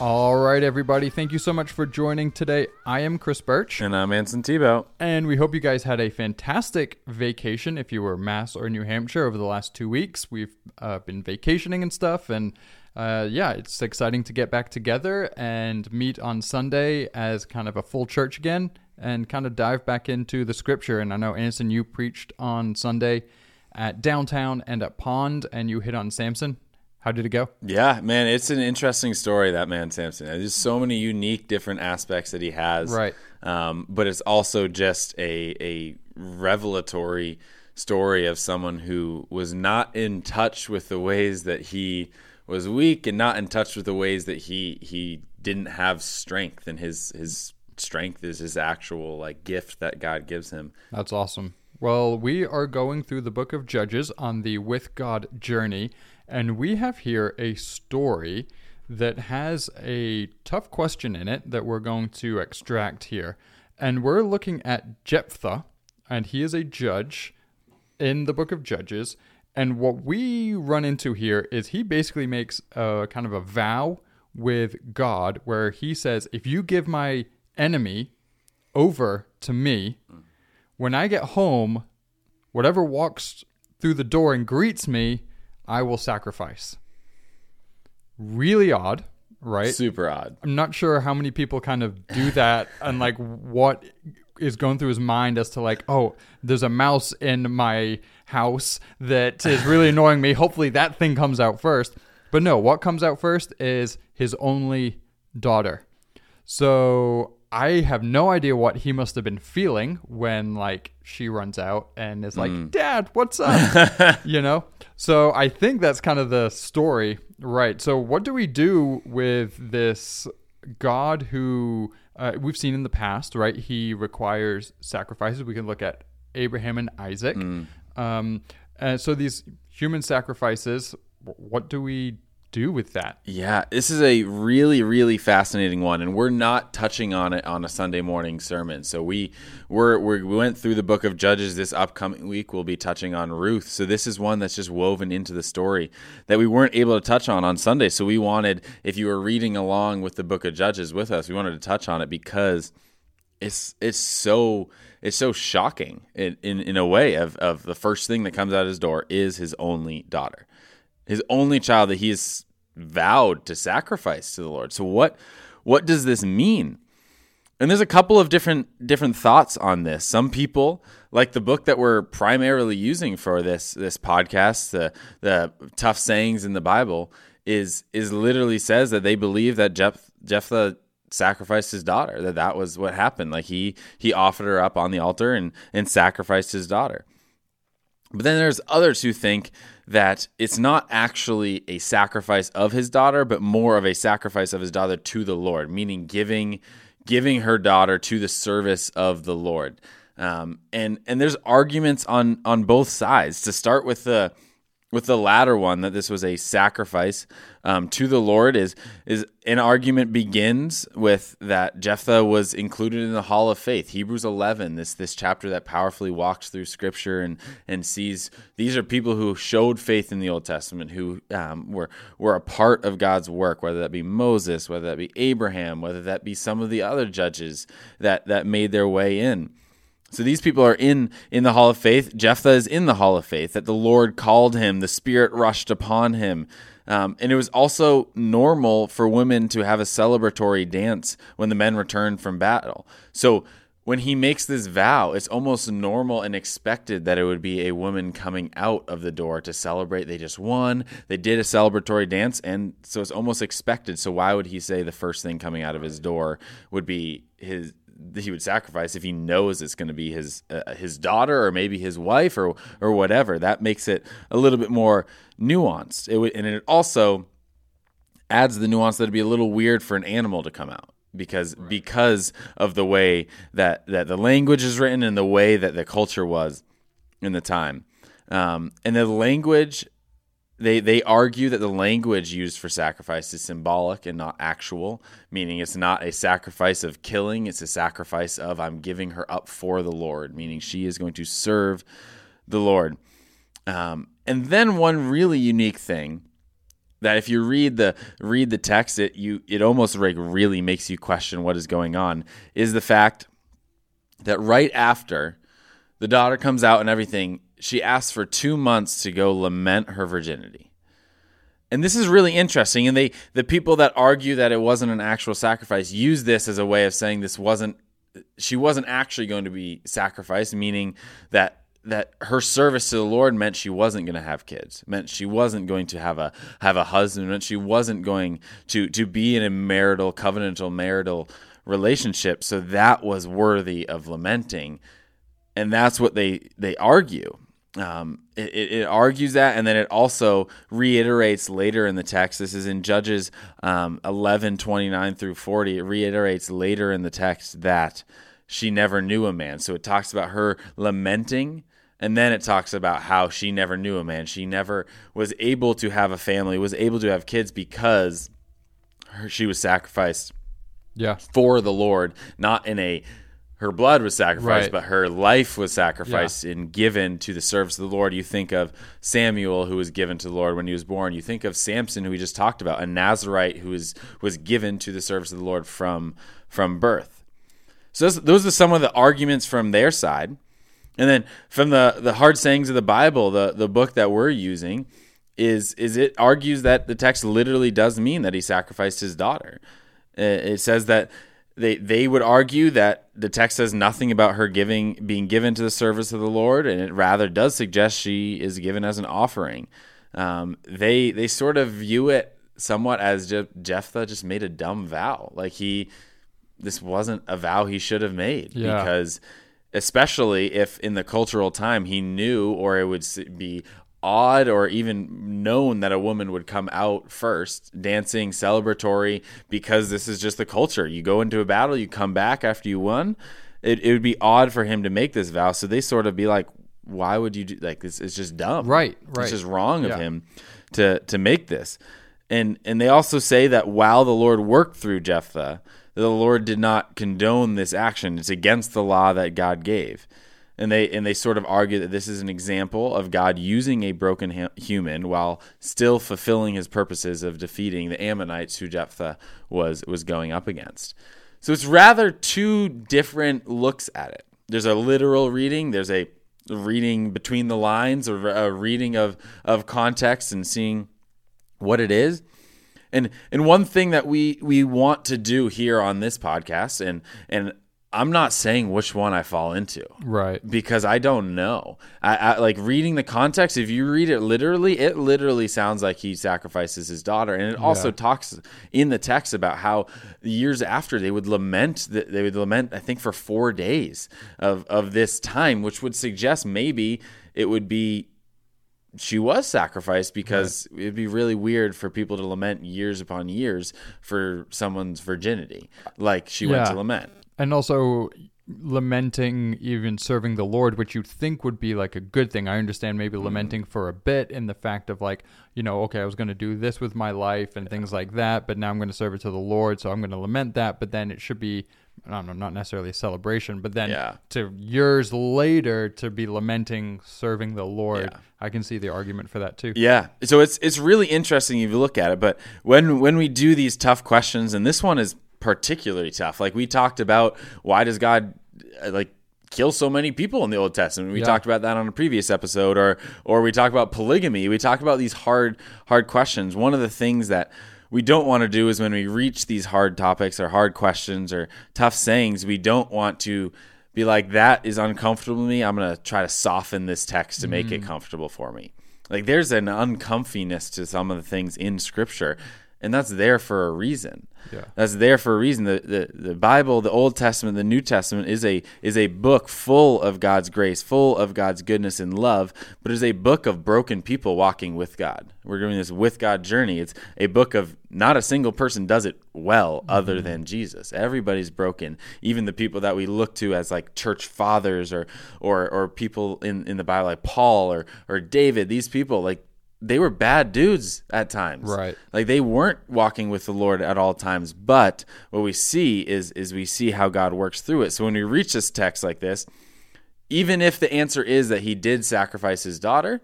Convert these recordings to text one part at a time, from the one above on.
All right, everybody. Thank you so much for joining today. I am Chris Birch, And I'm Anson Tebow. and we hope you guys had a fantastic vacation. If you were Mass or New Hampshire over the last two weeks, we've uh, been vacationing and stuff, and uh, yeah, it's exciting to get back together and meet on Sunday as kind of a full church again, and kind of dive back into the Scripture. And I know Anson, you preached on Sunday at downtown and at Pond, and you hit on Samson. How did it go? Yeah, man, it's an interesting story that man Samson. There's so many unique different aspects that he has, Right. Um, but it's also just a a revelatory story of someone who was not in touch with the ways that he was weak, and not in touch with the ways that he he didn't have strength, and his his strength is his actual like gift that God gives him. That's awesome. Well, we are going through the book of Judges on the with God journey, and we have here a story that has a tough question in it that we're going to extract here. And we're looking at Jephthah, and he is a judge in the book of Judges. And what we run into here is he basically makes a kind of a vow with God where he says, If you give my enemy over to me, when I get home, whatever walks through the door and greets me, I will sacrifice. Really odd, right? Super odd. I'm not sure how many people kind of do that and like what is going through his mind as to like, oh, there's a mouse in my house that is really annoying me. Hopefully that thing comes out first. But no, what comes out first is his only daughter. So I have no idea what he must have been feeling when like she runs out and is like, hmm. "Dad, what's up?" you know. So I think that's kind of the story, right? So what do we do with this God who uh, we've seen in the past, right? He requires sacrifices. We can look at Abraham and Isaac. Um, and so these human sacrifices, what do we do with that? Yeah, this is a really, really fascinating one, and we're not touching on it on a Sunday morning sermon. So we we're, we're, we went through the book of Judges this upcoming week. We'll be touching on Ruth. So this is one that's just woven into the story that we weren't able to touch on on Sunday. So we wanted, if you were reading along with the book of Judges with us, we wanted to touch on it because it's it's so it's so shocking in, in, in a way of, of the first thing that comes out of his door is his only daughter his only child that he has vowed to sacrifice to the Lord. So what what does this mean? And there's a couple of different different thoughts on this. Some people, like the book that we're primarily using for this this podcast, the the tough sayings in the Bible, is is literally says that they believe that Jeph, Jephthah sacrificed his daughter. That that was what happened. Like he he offered her up on the altar and and sacrificed his daughter. But then there's others who think that it's not actually a sacrifice of his daughter, but more of a sacrifice of his daughter to the Lord, meaning giving giving her daughter to the service of the Lord. Um, and and there's arguments on on both sides. To start with the with the latter one that this was a sacrifice um, to the Lord is is an argument begins with that Jephthah was included in the Hall of Faith. Hebrews 11, this this chapter that powerfully walks through Scripture and and sees these are people who showed faith in the Old Testament, who um, were were a part of God's work, whether that be Moses, whether that be Abraham, whether that be some of the other judges that that made their way in. So these people are in in the hall of faith. Jephthah is in the hall of faith. That the Lord called him, the Spirit rushed upon him, um, and it was also normal for women to have a celebratory dance when the men returned from battle. So when he makes this vow, it's almost normal and expected that it would be a woman coming out of the door to celebrate. They just won. They did a celebratory dance, and so it's almost expected. So why would he say the first thing coming out of his door would be his he would sacrifice if he knows it's going to be his uh, his daughter or maybe his wife or or whatever. That makes it a little bit more nuanced. It would, and it also adds the nuance that it'd be a little weird for an animal to come out. because because of the way that that the language is written and the way that the culture was in the time. Um, and the language they they argue that the language used for sacrifice is symbolic and not actual, meaning it's not a sacrifice of killing, it's a sacrifice of I'm giving her up for the Lord, meaning she is going to serve the Lord. Um, and then one really unique thing that if you read the read the text, it you it almost like really makes you question what is going on is the fact that right after the daughter comes out and everything, she asks for two months to go lament her virginity. And this is really interesting. And they the people that argue that it wasn't an actual sacrifice use this as a way of saying this wasn't she wasn't actually going to be sacrificed, meaning that that her service to the Lord meant she wasn't going to have kids, meant she wasn't going to have a have a husband, meant she wasn't going to to be in a marital covenantal marital relationship. So that was worthy of lamenting, and that's what they they argue. Um, it, it, argues that, and then it also reiterates later in the text. This is in Judges um, 11, 29 through 40. It reiterates later in the text that she never knew a man. So it talks about her lamenting, and then it talks about how she never knew a man. She never was able to have a family, was able to have kids because her, she was sacrificed Yeah. for the Lord, not in a her blood was sacrificed, Right. but her life was sacrificed and given to the service of the Lord. You think of Samuel, who was given to the Lord when he was born. You think of Samson, who we just talked about, a Nazarite who was was given to the service of the Lord from from birth. So those, those are some of the arguments from their side, and then from the the hard sayings of the Bible, the the book that we're using is is it argues that the text literally does mean that he sacrificed his daughter. It says that they they would argue that the text says nothing about her giving being given to the service of the Lord, and it rather does suggest she is given as an offering. Um, they they sort of view it somewhat as Je- Jephthah just made a dumb vow, like he this wasn't a vow he should have made Yeah. because especially if in the cultural time he knew or it would be odd or even known that a woman would come out first dancing celebratory because this is just the culture. You go into a battle you come back after you won. It, it would be odd for him to make this vow. So they sort of be like why would you do like this it's just dumb. Right, right. it's just wrong of Yeah. him to to make this. And and they also say that while the lord worked through jephthah the lord did not condone this action. It's against the law that god gave and they and they sort of argue that this is an example of God using a broken hu- human while still fulfilling his purposes of defeating the Ammonites who Jephthah was was going up against. So it's rather two different looks at it. There's a literal reading, there's a reading between the lines or a reading of of context and seeing what it is. And and one thing that we we want to do here on this podcast and and I'm not saying which one I fall into Right. because I don't know. I, I like reading the context. If you read it literally, it literally sounds like he sacrifices his daughter, and it also Yeah. talks in the text about how years after they would lament. that They would lament, I think, for four days of of this time, which would suggest maybe it would be she was sacrificed because it'd be really weird for people to lament years upon years for someone's virginity, like she went to lament. And also lamenting even serving the lord which you'd think would be like a good thing i understand maybe Mm-hmm. lamenting for a bit in the fact of like you know okay i was going to do this with my life and things like that but now i'm going to serve it to the lord so i'm going to lament that but then it should be i don't know not necessarily a celebration but then Yeah. to years later to be lamenting serving the lord Yeah. i can see the argument for that too Yeah. So it's it's really interesting if you look at it. But when when we do these tough questions, and this one is particularly tough. Like we talked about, why does God uh, like kill so many people in the Old Testament? We Yeah. talked about that on a previous episode, or or we talked about polygamy. We talked about these hard hard questions. One of the things that we don't want to do is when we reach these hard topics or hard questions or tough sayings, we don't want to be like that is uncomfortable to me. I'm going to try to soften this text to make it comfortable for me. Like there's an uncomfiness to some of the things in scripture. And that's there for a reason. Yeah. That's there for a reason. The, the the Bible, the Old Testament, the New Testament is a is a book full of God's grace, full of God's goodness and love, but is a book of broken people walking with God. We're doing this with God journey. It's a book of not a single person does it well other mm-hmm. than Jesus. Everybody's broken. Even the people that we look to as like church fathers or or or people in, in the Bible like Paul or or David, these people like they were bad dudes at times. Right. Like they weren't walking with the Lord at all times, but what we see is is we see how God works through it. So when we reach this text like this, even if the answer is that he did sacrifice his daughter,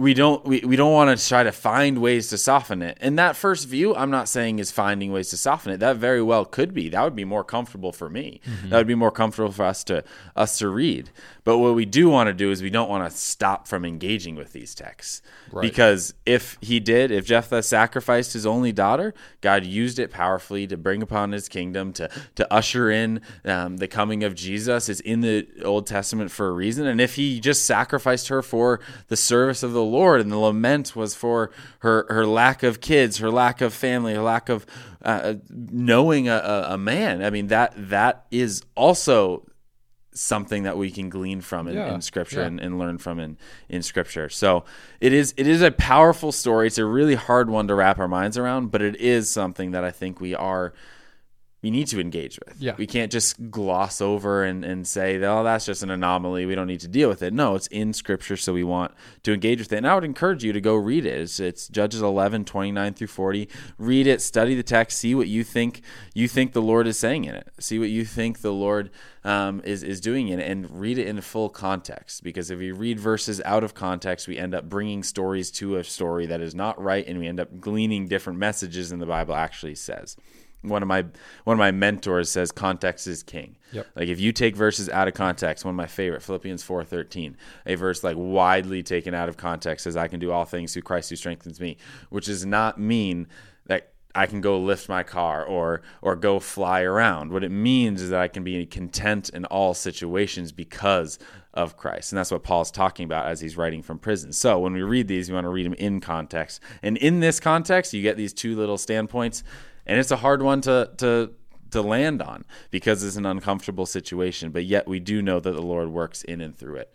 we don't we, we don't want to try to find ways to soften it. And that first view, I'm not saying is finding ways to soften it. That very well could be. That would be more comfortable for me. That would be more comfortable for us to us to read. But what we do want to do is we don't want to stop from engaging with these texts. Right. Because if he did, if Jephthah sacrificed his only daughter, God used it powerfully to bring upon his kingdom, to to usher in um, the coming of Jesus. it's in the Old Testament for a reason. And if he just sacrificed her for the service of the Lord, and the lament was for her her lack of kids, her lack of family, her lack of uh, knowing a, a, a man. I mean that that is also something that we can glean from in, Yeah, in scripture yeah. and, and learn from in, in scripture. So it is it is a powerful story. It's a really hard one to wrap our minds around, but it is something that I think we are we need to engage with. Yeah. We can't just gloss over and, and say, oh, that's just an anomaly. We don't need to deal with it. No, it's in scripture, so we want to engage with it. And I would encourage you to go read it. It's, it's Judges 11, 29 through 40. Read it, study the text, see what you think you think the Lord is saying in it. See what you think the Lord um, is, is doing in it and read it in full context. Because if we read verses out of context, we end up bringing stories to a story that is not right and we end up gleaning different messages than the Bible actually says one of my one of my mentors says context is king. Yep. Like if you take verses out of context, one of my favorite Philippians four thirteen, a verse like widely taken out of context says, "I can do all things through Christ who strengthens me," which does not mean I can go lift my car or or go fly around. What it means is that I can be content in all situations because of Christ. And that's what Paul's talking about as he's writing from prison. So when we read these, we want to read them in context. And in this context, you get these two little standpoints and it's a hard one to to to land on because it's an uncomfortable situation but yet we do know that the lord works in and through it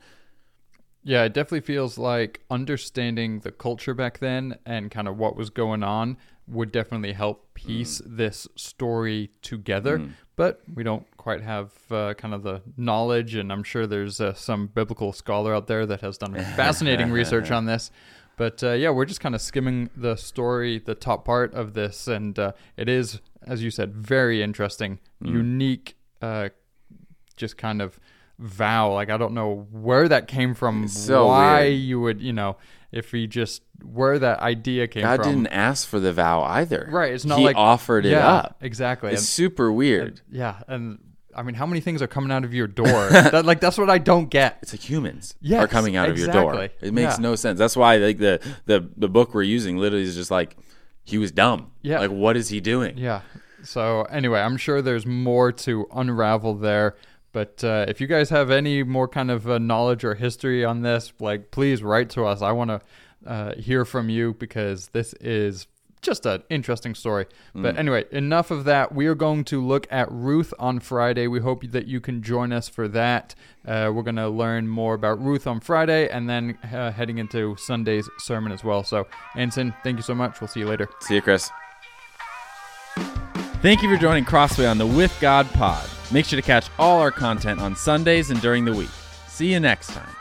Yeah, it definitely feels like understanding the culture back then and kind of what was going on would definitely help piece this story together. But we don't quite have uh, kind of the knowledge, and I'm sure there's uh, some biblical scholar out there that has done fascinating research on this. But uh, yeah, we're just kind of skimming the story, the top part of this, and uh, it is, as you said, very interesting, unique, uh, just kind of vow. Like I don't know where that came from, so why weird. you would, you know, if he just where that idea came god from. didn't ask for the vow either Right, it's not he like offered it yeah, up Exactly. it's And- super weird yeah, and I mean, how many things are coming out of your door? that, like that's what I don't get. it's like humans Yes, are coming out of your door it makes Yeah. no sense that's why like the the the book we're using literally is just like he was dumb Yeah. like what is he doing Yeah. So anyway, I'm sure there's more to unravel there. But uh, if you guys have any more kind of uh, knowledge or history on this, like please write to us. I want to uh, hear from you because this is just an interesting story. But anyway, enough of that. We are going to look at Ruth on Friday. We hope that you can join us for that. Uh, we're going to learn more about Ruth on Friday and then uh, heading into Sunday's sermon as well. So, Anson, thank you so much. We'll see you later. see you chris Thank you for joining Crossway on the With God Pod. Make sure to catch all our content on Sundays and during the week. See you next time.